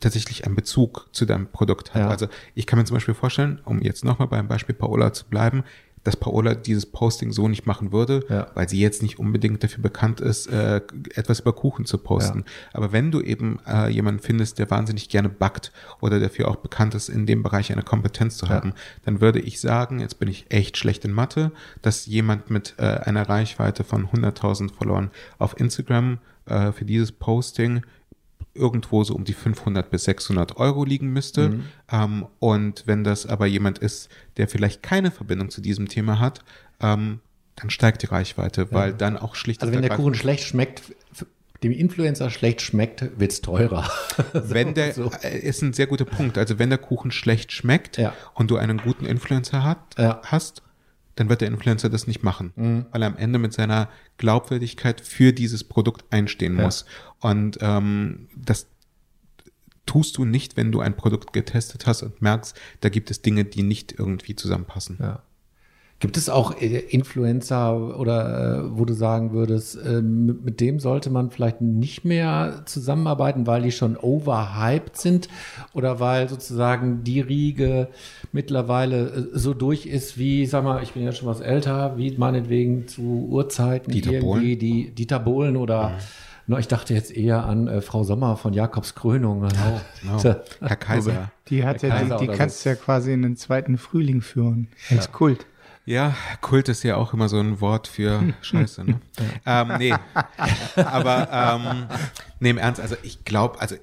tatsächlich einen Bezug zu deinem Produkt hat. Ja. Also ich kann mir zum Beispiel vorstellen, um jetzt nochmal beim Beispiel Paola zu bleiben, dass Paola dieses Posting so nicht machen würde, Ja. weil sie jetzt nicht unbedingt dafür bekannt ist, äh, etwas über Kuchen zu posten. Aber wenn du eben äh, jemanden findest, der wahnsinnig gerne backt oder dafür auch bekannt ist, in dem Bereich eine Kompetenz zu haben, dann würde ich sagen, jetzt bin ich echt schlecht in Mathe, dass jemand mit äh, einer Reichweite von 100.000 Followern auf Instagram äh, für dieses Posting irgendwo so um die 500 bis 600 Euro liegen müsste. Mhm. Ähm, und wenn das aber jemand ist, der vielleicht keine Verbindung zu diesem Thema hat, ähm, dann steigt die Reichweite, weil dann auch schlicht Also wenn der Kuchen schlecht schmeckt, dem Influencer schlecht schmeckt, wird's teurer. wenn der so. äh, ist ein sehr guter Punkt. Also wenn der Kuchen schlecht schmeckt Ja. und du einen guten Influencer hat, Ja. hast, dann wird der Influencer das nicht machen, Mhm. weil er am Ende mit seiner Glaubwürdigkeit für dieses Produkt einstehen Ja. muss. Und ähm, das tust du nicht, wenn du ein Produkt getestet hast und merkst, da gibt es Dinge, die nicht irgendwie zusammenpassen. Ja. Gibt es auch äh, Influencer oder äh, wo du sagen würdest, äh, mit, dem sollte man vielleicht nicht mehr zusammenarbeiten, weil die schon overhyped sind oder weil sozusagen die Riege mittlerweile äh, so durch ist wie, sag mal, ich bin ja schon was älter, wie meinetwegen zu Urzeiten Dieter irgendwie Bohlen. die Dieter Bohlen oder mhm. No, ich dachte jetzt eher an äh, Frau Sommer von Jakobs Krönung. Genau, genau. Herr Kaiser. Die hat Herr ja, die, die kannst du ja quasi in den zweiten Frühling führen. Als ja. Kult. Ja, Kult ist ja auch immer so ein Wort für Scheiße, ne? ähm, nee. Aber ähm, nee, im Ernst, also ich glaube, also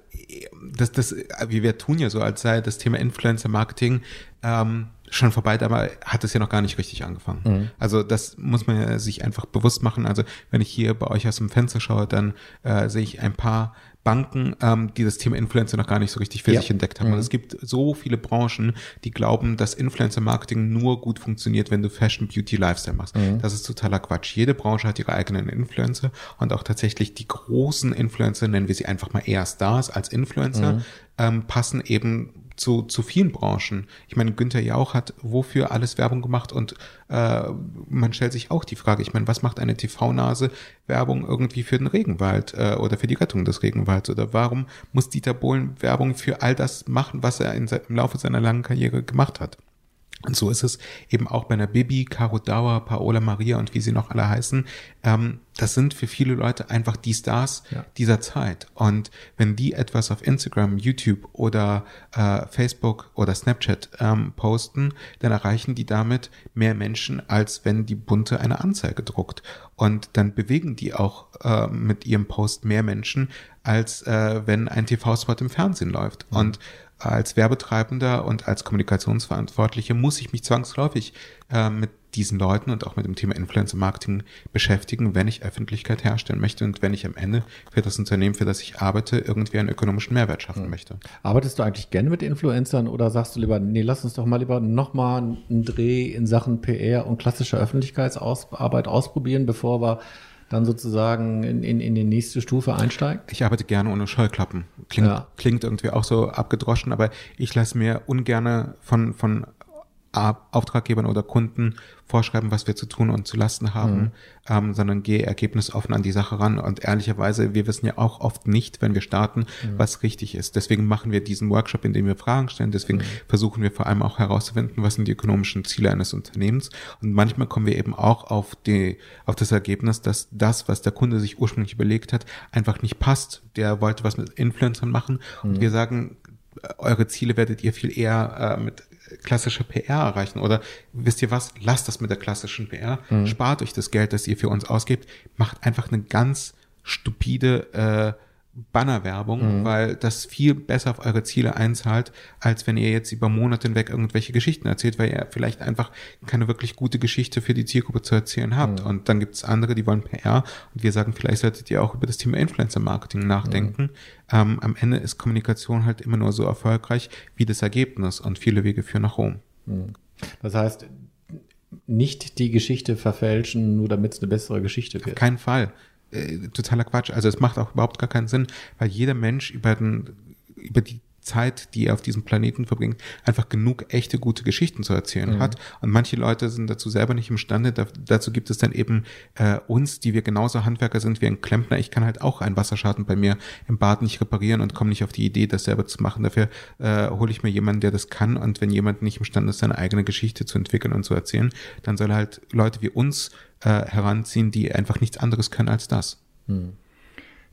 das, das, wie wir tun ja so, als sei das Thema Influencer-Marketing ähm, schon vorbei, aber hat es ja noch gar nicht richtig angefangen. Mhm. Also das muss man ja sich einfach bewusst machen. Also wenn ich hier bei euch aus dem Fenster schaue, dann äh, sehe ich ein paar Banken, ähm, die das Thema Influencer noch gar nicht so richtig für ja. sich entdeckt haben. Mhm. Und es gibt so viele Branchen, die glauben, dass Influencer-Marketing nur gut funktioniert, wenn du Fashion, Beauty, Lifestyle machst. Mhm. Das ist totaler Quatsch. Jede Branche hat ihre eigenen Influencer und auch tatsächlich die großen Influencer, nennen wir sie einfach mal eher Stars als Influencer, mhm. ähm, passen eben zu, zu vielen Branchen. Ich meine, Günther Jauch hat wofür alles Werbung gemacht und äh, man stellt sich auch die Frage, ich meine, was macht eine TV-Nase Werbung irgendwie für den Regenwald äh, oder für die Rettung des Regenwalds oder warum muss Dieter Bohlen Werbung für all das machen, was er in, im Laufe seiner langen Karriere gemacht hat? Und so ist es eben auch bei einer Bibi, Caro Dauer, Paola Maria und wie sie noch alle heißen. Ähm, das sind für viele Leute einfach die Stars ja. dieser Zeit. Und wenn die etwas auf Instagram, YouTube oder äh, Facebook oder Snapchat ähm, posten, dann erreichen die damit mehr Menschen, als wenn die Bunte eine Anzeige druckt. Und dann bewegen die auch äh, mit ihrem Post mehr Menschen, als äh, wenn ein TV-Spot im Fernsehen läuft. Mhm. Und als Werbetreibender und als Kommunikationsverantwortliche muss ich mich zwangsläufig äh, mit diesen Leuten und auch mit dem Thema Influencer Marketing beschäftigen, wenn ich Öffentlichkeit herstellen möchte und wenn ich am Ende für das Unternehmen, für das ich arbeite, irgendwie einen ökonomischen Mehrwert schaffen mhm. möchte. Arbeitest du eigentlich gerne mit Influencern oder sagst du lieber, nee, lass uns doch mal lieber nochmal einen Dreh in Sachen PR und klassische Öffentlichkeitsarbeit ausprobieren, bevor wir dann sozusagen in, in, in die nächste Stufe einsteigt? Ich arbeite gerne ohne Scheuklappen. Klingt, ja. klingt irgendwie auch so abgedroschen, aber ich lasse mir ungerne von, von Auftraggebern oder Kunden vorschreiben, was wir zu tun und zu lassen haben, mhm. ähm, sondern gehe ergebnisoffen an die Sache ran. Und ehrlicherweise, wir wissen ja auch oft nicht, wenn wir starten, mhm. was richtig ist. Deswegen machen wir diesen Workshop, in dem wir Fragen stellen. Deswegen mhm. versuchen wir vor allem auch herauszufinden, was sind die ökonomischen Ziele eines Unternehmens. Und manchmal kommen wir eben auch auf die, auf das Ergebnis, dass das, was der Kunde sich ursprünglich überlegt hat, einfach nicht passt. Der wollte was mit Influencern machen und mhm. wir sagen, eure Ziele werdet ihr viel eher äh, mit klassische PR erreichen. Oder wisst ihr was, lasst das mit der klassischen PR, mhm. spart euch das Geld, das ihr für uns ausgebt, macht einfach eine ganz stupide äh, Bannerwerbung, mhm. weil das viel besser auf eure Ziele einzahlt, als wenn ihr jetzt über Monate hinweg irgendwelche Geschichten erzählt, weil ihr vielleicht einfach keine wirklich gute Geschichte für die Zielgruppe zu erzählen habt. Mhm. Und dann gibt es andere, die wollen PR und wir sagen, vielleicht solltet ihr auch über das Thema Influencer-Marketing nachdenken. Mhm. Ähm, am Ende ist Kommunikation halt immer nur so erfolgreich wie das Ergebnis und viele Wege führen nach Rom. Mhm. Das heißt, nicht die Geschichte verfälschen, nur damit es eine bessere Geschichte wird. Auf keinen Fall äh, totaler Quatsch. Also es macht auch überhaupt gar keinen Sinn, weil jeder Mensch über, den, über die Zeit, die er auf diesem Planeten verbringt, einfach genug echte gute Geschichten zu erzählen mhm. hat. Und manche Leute sind dazu selber nicht imstande. Da, dazu gibt es dann eben äh, uns, die wir genauso Handwerker sind wie ein Klempner. Ich kann halt auch einen Wasserschaden bei mir im Bad nicht reparieren und komme nicht auf die Idee, das selber zu machen. Dafür äh, hole ich mir jemanden, der das kann. Und wenn jemand nicht imstande ist, seine eigene Geschichte zu entwickeln und zu erzählen, dann soll halt Leute wie uns äh, heranziehen, die einfach nichts anderes können als das. Mhm.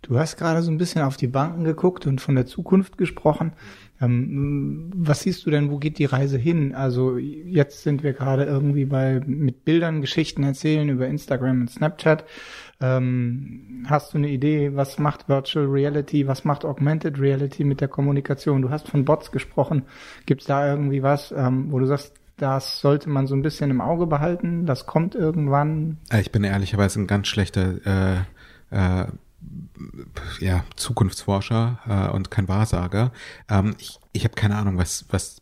Du hast gerade so ein bisschen auf die Banken geguckt und von der Zukunft gesprochen. Ähm, was siehst du denn, wo geht die Reise hin? Also jetzt sind wir gerade irgendwie bei mit Bildern Geschichten erzählen über Instagram und Snapchat. Ähm, hast du eine Idee, was macht Virtual Reality, was macht Augmented Reality mit der Kommunikation? Du hast von Bots gesprochen. Gibt es da irgendwie was, ähm, wo du sagst, das sollte man so ein bisschen im Auge behalten? Das kommt irgendwann. Äh, ich bin ehrlicherweise ein ganz schlechter äh, äh, ja, Zukunftsforscher äh, und kein Wahrsager. Ähm, ich ich habe keine Ahnung, was, was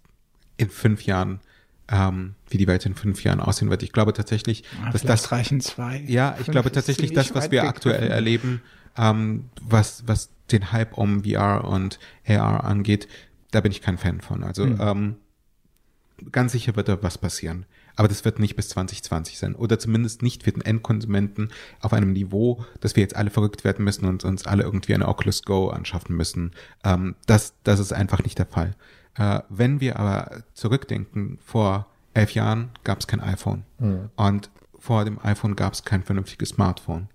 in fünf Jahren, ähm, wie die Welt in fünf Jahren aussehen wird. Ich glaube tatsächlich, ja, dass das reichen zwei. Ja, ich glaube tatsächlich, das, was wir aktuell erleben, ähm, was, was den Hype um VR und AR angeht, da bin ich kein Fan von. Also Hm. ähm, ganz sicher wird da was passieren. Aber das wird nicht bis 2020 sein. Oder zumindest nicht für den Endkonsumenten auf einem Niveau, dass wir jetzt alle verrückt werden müssen und uns alle irgendwie eine Oculus Go anschaffen müssen. Ähm, das, das ist einfach nicht der Fall. Äh, wenn wir aber zurückdenken, vor elf Jahren gab es kein iPhone. Und vor dem iPhone gab es kein vernünftiges Smartphone.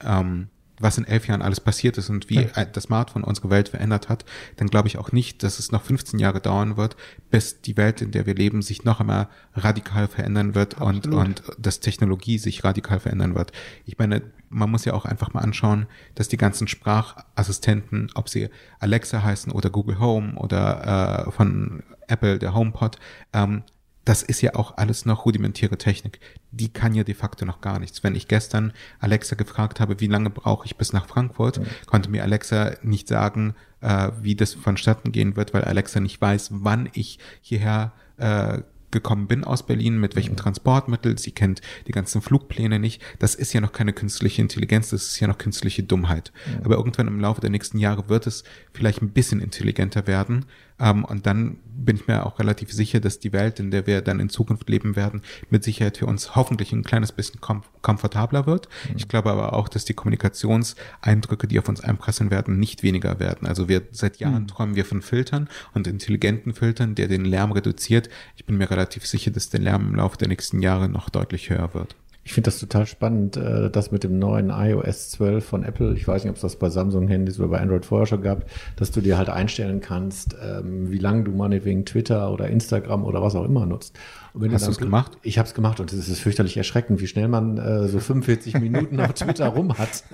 Ähm, was in elf Jahren alles passiert ist und wie Ja. ein- das Smartphone unsere Welt verändert hat, dann glaube ich auch nicht, dass es noch 15 Jahre dauern wird, bis die Welt, in der wir leben, sich noch einmal radikal verändern wird und, und dass Technologie sich radikal verändern wird. Ich meine, man muss ja auch einfach mal anschauen, dass die ganzen Sprachassistenten, ob sie Alexa heißen oder Google Home oder äh, von Apple, der HomePod, ähm, das ist ja auch alles noch rudimentäre Technik. Die kann ja de facto noch gar nichts. Wenn ich gestern Alexa gefragt habe, wie lange brauche ich bis nach Frankfurt, konnte mir Alexa nicht sagen, äh, wie das vonstatten gehen wird, weil Alexa nicht weiß, wann ich hierher äh, gekommen bin aus Berlin, mit welchem Transportmittel. Sie kennt die ganzen Flugpläne nicht. Das ist ja noch keine künstliche Intelligenz, das ist ja noch künstliche Dummheit. Aber irgendwann im Laufe der nächsten Jahre wird es vielleicht ein bisschen intelligenter werden. Ähm, und dann bin ich mir auch relativ sicher, dass die Welt, in der wir dann in Zukunft leben werden, mit Sicherheit für uns hoffentlich ein kleines bisschen kom komfortabler wird. Ich glaube aber auch, dass die Kommunikationseindrücke, die auf uns einprasseln werden, nicht weniger werden. Also wir seit Jahren träumen wir von Filtern und intelligenten Filtern, der den Lärm reduziert. Ich bin mir relativ sicher, dass der Lärm im Laufe der nächsten Jahre noch deutlich höher wird. Ich finde das total spannend, äh, das mit dem neuen iOS 12 von Apple. Ich weiß nicht, ob es das bei Samsung-Handys oder bei Android vorher schon gab, dass du dir halt einstellen kannst, ähm, wie lange du meinetwegen Twitter oder Instagram oder was auch immer nutzt. Und wenn Hast du du's gemacht? Ich habe es gemacht und es ist fürchterlich erschreckend, wie schnell man äh, so 45 Minuten auf Twitter rum hat.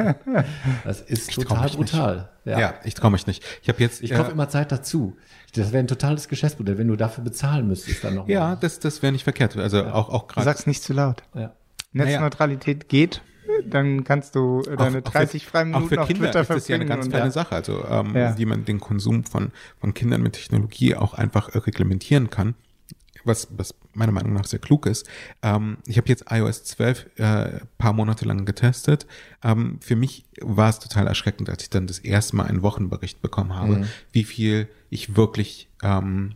Das ist trau total brutal. Ja, ich traue mich nicht. Ich habe jetzt Ich äh, kaufe immer Zeit dazu. Das wäre ein totales Geschäftsmodell, wenn du dafür bezahlen müsstest dann noch. ja, das das wäre nicht verkehrt. Also auch auch Du gerade sagst nicht zu laut. ja. Netzneutralität geht, dann kannst du deine Auch- auch 30 für, freien Minuten auch für auf Kinder Twitter ist das ja eine verbringen ganz und feine ja. Sache. Also ähm, Ja. wie man den Konsum von von Kindern mit Technologie auch einfach äh, reglementieren kann. Was, was meiner Meinung nach sehr klug ist. Ähm, ich habe jetzt iOS 12 äh, paar Monate lang getestet. Ähm, für mich war es total erschreckend, als ich dann das erste Mal einen Wochenbericht bekommen habe, wie viel ich wirklich ähm,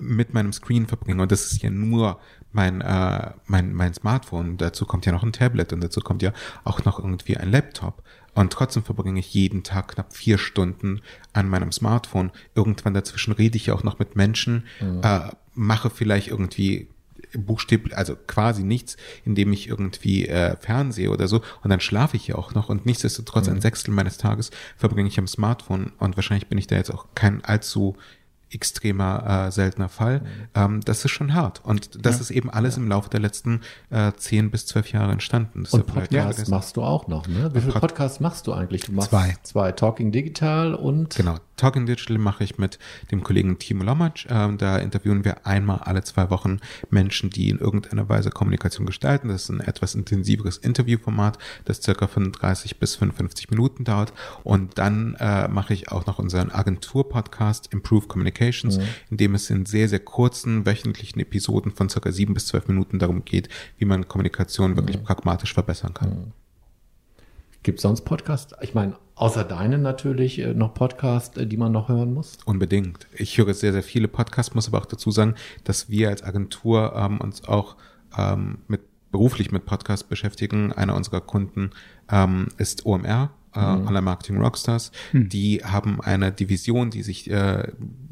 mit meinem Screen verbringe. Und das ist ja nur mein, äh, mein, mein Smartphone. Dazu kommt ja noch ein Tablet und dazu kommt ja auch noch irgendwie ein Laptop. Und trotzdem verbringe ich jeden Tag knapp vier Stunden an meinem Smartphone. Irgendwann dazwischen rede ich ja auch noch mit Menschen, äh, mache vielleicht irgendwie buchstäblich, also quasi nichts, indem ich irgendwie äh, fernsehe oder so und dann schlafe ich ja auch noch und nichtsdestotrotz ein Sechstel meines Tages verbringe ich am Smartphone und wahrscheinlich bin ich da jetzt auch kein allzu extremer, äh, seltener Fall. Ähm, das ist schon hart. Und das ist eben alles im Laufe der letzten äh, zehn bis zwölf Jahre entstanden. Das Und Podcasts machst du auch noch, ne? Wie viele Pod- Podcasts machst du eigentlich? Du machst Zwei. Zwei. Talking Digital und Genau. Talking Digital mache ich mit dem Kollegen Timo Lomatsch. Ähm, da interviewen wir einmal alle zwei Wochen Menschen, die in irgendeiner Weise Kommunikation gestalten. Das ist ein etwas intensiveres Interviewformat, das circa 35 bis 55 Minuten dauert. Und dann äh, mache ich auch noch unseren Agentur-Podcast Improve Communications, in dem es in sehr, sehr kurzen wöchentlichen Episoden von circa sieben bis zwölf Minuten darum geht, wie man Kommunikation wirklich pragmatisch verbessern kann. Gibt sonst Podcasts? Ich meine, außer deinen natürlich äh, noch Podcasts, äh, die man noch hören muss. Unbedingt. Ich höre sehr, sehr viele Podcasts, muss aber auch dazu sagen, dass wir als Agentur ähm, uns auch ähm, mit beruflich mit Podcasts beschäftigen. Einer unserer Kunden ähm, ist OMR, äh, Online Marketing Rockstars. Die haben eine Division, die sich äh,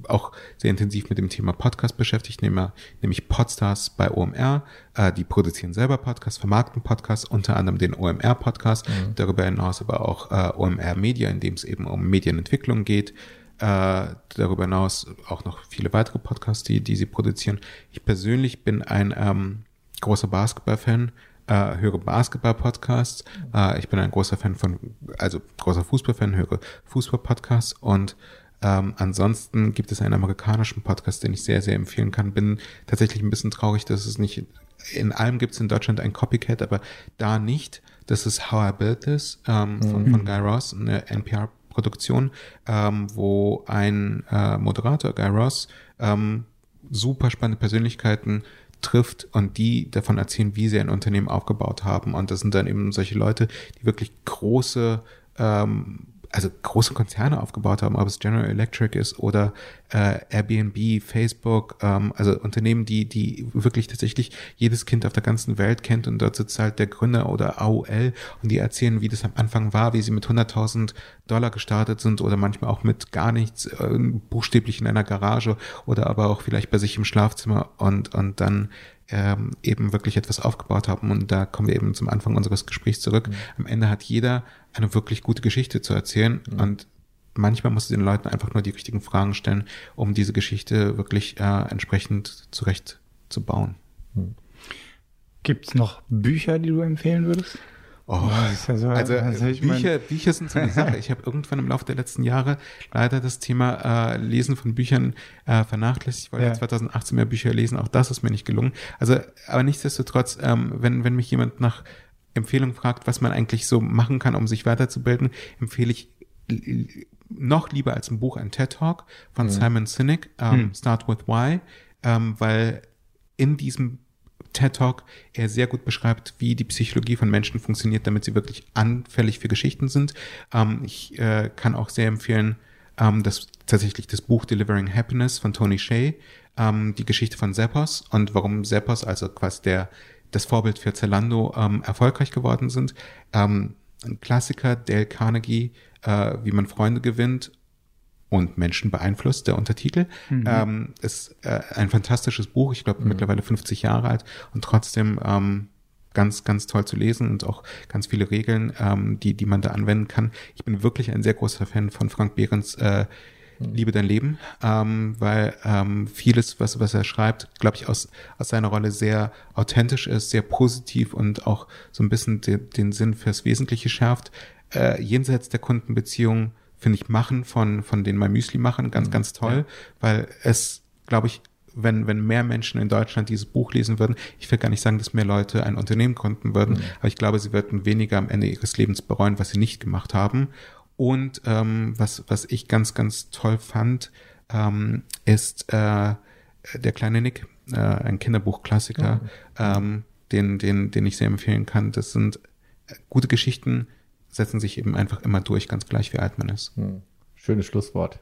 auch sehr intensiv mit dem Thema Podcast beschäftigt, nämlich, Podstars bei OMR. Äh, die produzieren selber Podcasts, vermarkten Podcasts, unter anderem den OMR-Podcast, darüber hinaus aber auch äh, OMR Media, in dem es eben um Medienentwicklung geht. Äh, darüber hinaus auch noch viele weitere Podcasts, die, die sie produzieren. Ich persönlich bin ein ähm, großer Basketball-Fan, äh, höre Basketball-Podcasts. Äh, ich bin ein großer Fan von, also großer Fußball-Fan, höre Fußball-Podcasts und ähm, ansonsten gibt es einen amerikanischen Podcast, den ich sehr, sehr empfehlen kann. Bin tatsächlich ein bisschen traurig, dass es nicht, in allem gibt es in Deutschland ein Copycat, aber da nicht. Das ist How I Built This ähm, von, von Guy Ross, eine NPR-Produktion, ähm, wo ein äh, Moderator, Guy Ross, ähm, super spannende Persönlichkeiten trifft und die davon erzählen, wie sie ein Unternehmen aufgebaut haben. Und das sind dann eben solche Leute, die wirklich große ähm, also große Konzerne aufgebaut haben, ob es General Electric ist oder äh, Airbnb, Facebook, ähm, also Unternehmen, die, die wirklich tatsächlich jedes Kind auf der ganzen Welt kennt und dort sitzt halt der Gründer oder AOL und die erzählen, wie das am Anfang war, wie sie mit 100.000 Dollar gestartet sind oder manchmal auch mit gar nichts, äh, buchstäblich in einer Garage oder aber auch vielleicht bei sich im Schlafzimmer und, und dann ähm, eben wirklich etwas aufgebaut haben. Und da kommen wir eben zum Anfang unseres Gesprächs zurück. Mhm. Am Ende hat jeder eine wirklich gute Geschichte zu erzählen mhm. und manchmal musst du den Leuten einfach nur die richtigen Fragen stellen, um diese Geschichte wirklich äh, entsprechend zurecht zu bauen. Mhm. Gibt noch Bücher, die du empfehlen würdest? Oh, ja so, also, also Bücher, Bücher sind so eine Sache. Ich habe irgendwann im Laufe der letzten Jahre leider das Thema äh, Lesen von Büchern äh, vernachlässigt. Ich wollte ja. 2018 mehr Bücher lesen, auch das ist mir nicht gelungen. Also, aber nichtsdestotrotz, ähm, wenn, wenn mich jemand nach Empfehlung fragt, was man eigentlich so machen kann, um sich weiterzubilden, empfehle ich noch lieber als ein Buch ein TED Talk von mhm. Simon Sinek, ähm, mhm. Start with Why, ähm, weil in diesem TED Talk er sehr gut beschreibt, wie die Psychologie von Menschen funktioniert, damit sie wirklich anfällig für Geschichten sind. Ähm, ich äh, kann auch sehr empfehlen, ähm, das tatsächlich das Buch Delivering Happiness von Tony Shea, ähm, die Geschichte von Zappos und warum Zappos, also quasi der das Vorbild für Zalando, ähm, erfolgreich geworden sind. Ähm, ein Klassiker, Dale Carnegie, äh, wie man Freunde gewinnt und Menschen beeinflusst, der Untertitel. Mhm. Ähm, ist äh, ein fantastisches Buch, ich glaube mhm. mittlerweile 50 Jahre alt und trotzdem ähm, ganz, ganz toll zu lesen und auch ganz viele Regeln, ähm, die, die man da anwenden kann. Ich bin wirklich ein sehr großer Fan von Frank Behrens äh, mhm. Liebe dein Leben, ähm, weil ähm, vieles, was, was er schreibt, glaube ich, aus, aus seiner Rolle sehr authentisch ist, sehr positiv und auch so ein bisschen den, den Sinn fürs Wesentliche schärft. Äh, jenseits der Kundenbeziehung finde ich, machen von, von den My Müsli machen ganz, mhm. ganz toll, ja. weil es, glaube ich, wenn, wenn mehr Menschen in Deutschland dieses Buch lesen würden, ich will gar nicht sagen, dass mehr Leute ein Unternehmen gründen würden, mhm. aber ich glaube, sie würden weniger am Ende ihres Lebens bereuen, was sie nicht gemacht haben. Und ähm, was, was ich ganz, ganz toll fand, ähm, ist äh, der kleine Nick, äh, ein Kinderbuchklassiker, mhm. ähm, den, den, den ich sehr empfehlen kann. Das sind gute Geschichten, setzen sich eben einfach immer durch, ganz gleich wie alt man ist. Hm. Schönes Schlusswort.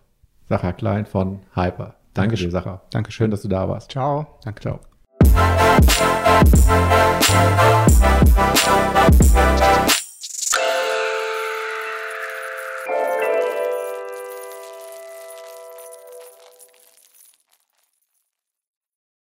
Sacha Klein von Hyper. Danke dir, Sacha. Dankeschön. Schön, dass du da warst. Ciao. Danke. Ciao.